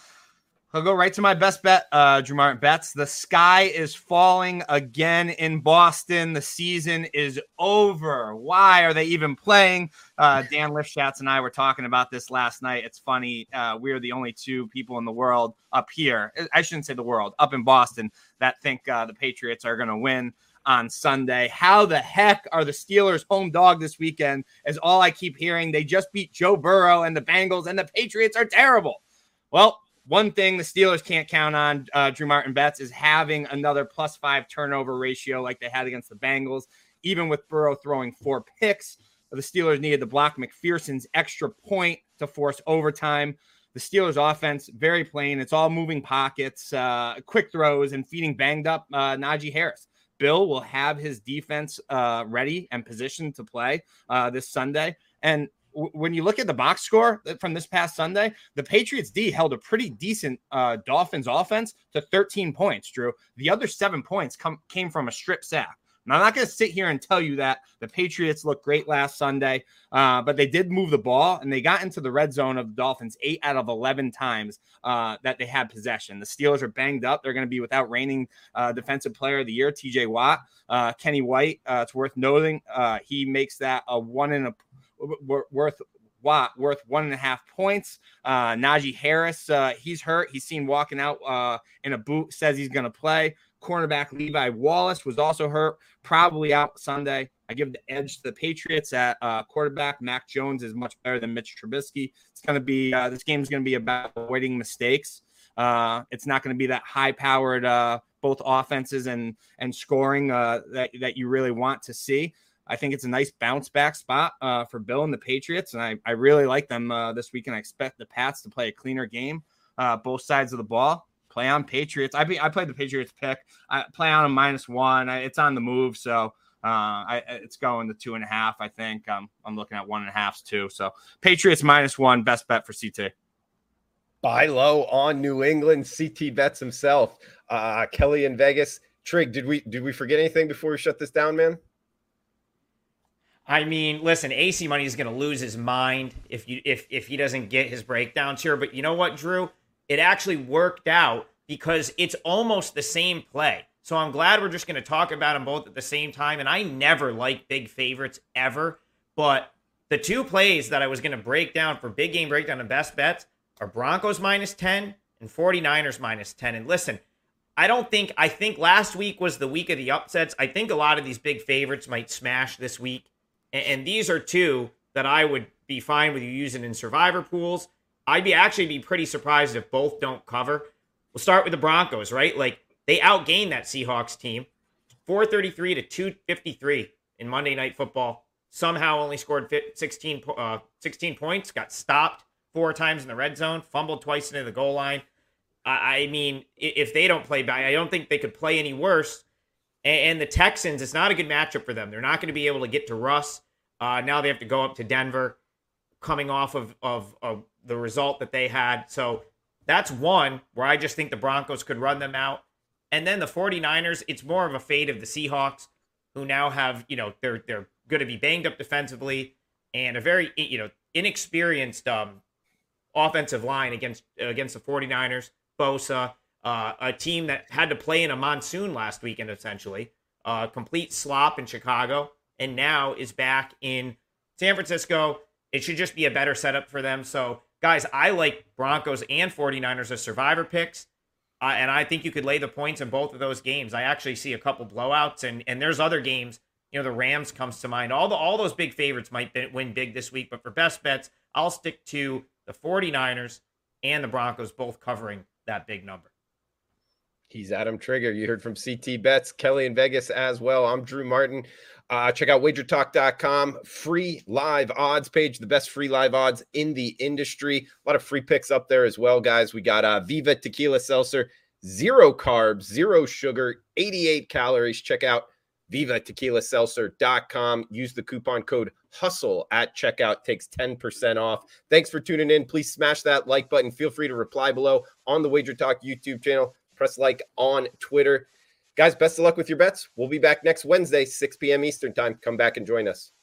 I'll go right to my best bet, uh, Drew Martin bets. The sky is falling again in Boston. The season is over. Why are they even playing? Uh, Dan Lifshatz and I were talking about this last night. It's funny. Uh, we're the only two people in the world up here. I shouldn't say the world, up in Boston, that think uh, the Patriots are going to win on Sunday. How the heck are the Steelers home dog this weekend? Is all I keep hearing. They just beat Joe Burrow and the Bengals, and the Patriots are terrible. Well, one thing the Steelers can't count on, uh, Drew Martin bets, is having another plus five turnover ratio like they had against the Bengals. Even with Burrow throwing four picks, the Steelers needed to block McPherson's extra point to force overtime. The Steelers' offense, very plain. It's all moving pockets, uh, quick throws, and feeding banged up uh, Najee Harris. Bill will have his defense uh, ready and positioned to play uh, this Sunday. And when you look at the box score from this past Sunday, the Patriots D held a pretty decent uh, Dolphins offense to 13 points. Drew, the other seven points come came from a strip sack. I'm not going to sit here and tell you that the Patriots looked great last Sunday, uh, but they did move the ball and they got into the red zone of the Dolphins eight out of 11 times uh, that they had possession. The Steelers are banged up. They're going to be without reigning uh, defensive player of the year, TJ Watt. Uh, Kenny White, uh, it's worth noting, uh, he makes that a one in a worth worth one and a half points. Uh, Najee Harris, uh, he's hurt. He's seen walking out uh, in a boot, says he's going to play. Cornerback Levi Wallace was also hurt, probably out Sunday. I give the edge to the Patriots at uh, quarterback. Mac Jones is much better than Mitch Trubisky. It's going to be uh, this game is going to be about avoiding mistakes. Uh, it's not going to be that high powered uh, both offenses and and scoring uh, that that you really want to see. I think it's a nice bounce back spot uh, for Bill and the Patriots, and I, I really like them uh, this weekend. I expect the Pats to play a cleaner game, uh, both sides of the ball. Play on Patriots. I be, I played the Patriots pick. I play on a minus one. I, it's on the move, so uh, I, it's going to two and a half. I think um, I'm looking at one and a half too. So Patriots minus one, best bet for CT. Buy low on New England. CT bets himself. Uh, Kelly in Vegas. Trig, did we did we forget anything before we shut this down, man? I mean, listen, AC Money is going to lose his mind if you if if he doesn't get his breakdowns here. But you know what, Drew? It actually worked out because it's almost the same play. So I'm glad we're just going to talk about them both at the same time. And I never like big favorites ever, but the two plays that I was going to break down for big game breakdown and best bets are Broncos minus 10 and 49ers minus 10. And listen, I don't think I think last week was the week of the upsets. I think a lot of these big favorites might smash this week. And, and these are two that I would be fine with you using in survivor pools. I'd be actually be pretty surprised if both don't cover. We'll start with the Broncos, right? Like they outgained that Seahawks team 433 to 253 in Monday Night Football. Somehow only scored 16, uh, 16 points, got stopped four times in the red zone, fumbled twice into the goal line. I, I mean, if they don't play back, I don't think they could play any worse. And, and the Texans, it's not a good matchup for them. They're not going to be able to get to Russ. Uh, now they have to go up to Denver, coming off of, of, of the result that they had. So that's one where I just think the Broncos could run them out. And then the 49ers, it's more of a fate of the Seahawks, who now have, you know, they're they're going to be banged up defensively and a very, you know, inexperienced um, offensive line against against the 49ers. Bosa, uh, a team that had to play in a monsoon last weekend, essentially, uh, complete slop in Chicago, and now is back in San Francisco. It should just be a better setup for them. So, guys, I like Broncos and 49ers as survivor picks. Uh, and I think you could lay the points in both of those games. I actually see a couple blowouts, and and there's other games. You know, the Rams comes to mind. All the all those big favorites might be, win big this week, but for best bets, I'll stick to the 49ers and the Broncos both covering that big number. He's Adam Trigger. You heard from CT Bets, Kelly in Vegas as well. I'm Drew Martin. Uh, check out wagertalk.com. Free live odds page, the best free live odds in the industry. A lot of free picks up there as well, guys. We got uh, Viva Tequila Seltzer, zero carbs, zero sugar, 88 calories. Check out Viva Tequila Seltzer.com. Use the coupon code HUSTLE at checkout, takes 10% off. Thanks for tuning in. Please smash that like button. Feel free to reply below on the Wager Talk YouTube channel. Press like on Twitter. Guys, best of luck with your bets. We'll be back next Wednesday, 6 p.m. Eastern Time. Come back and join us.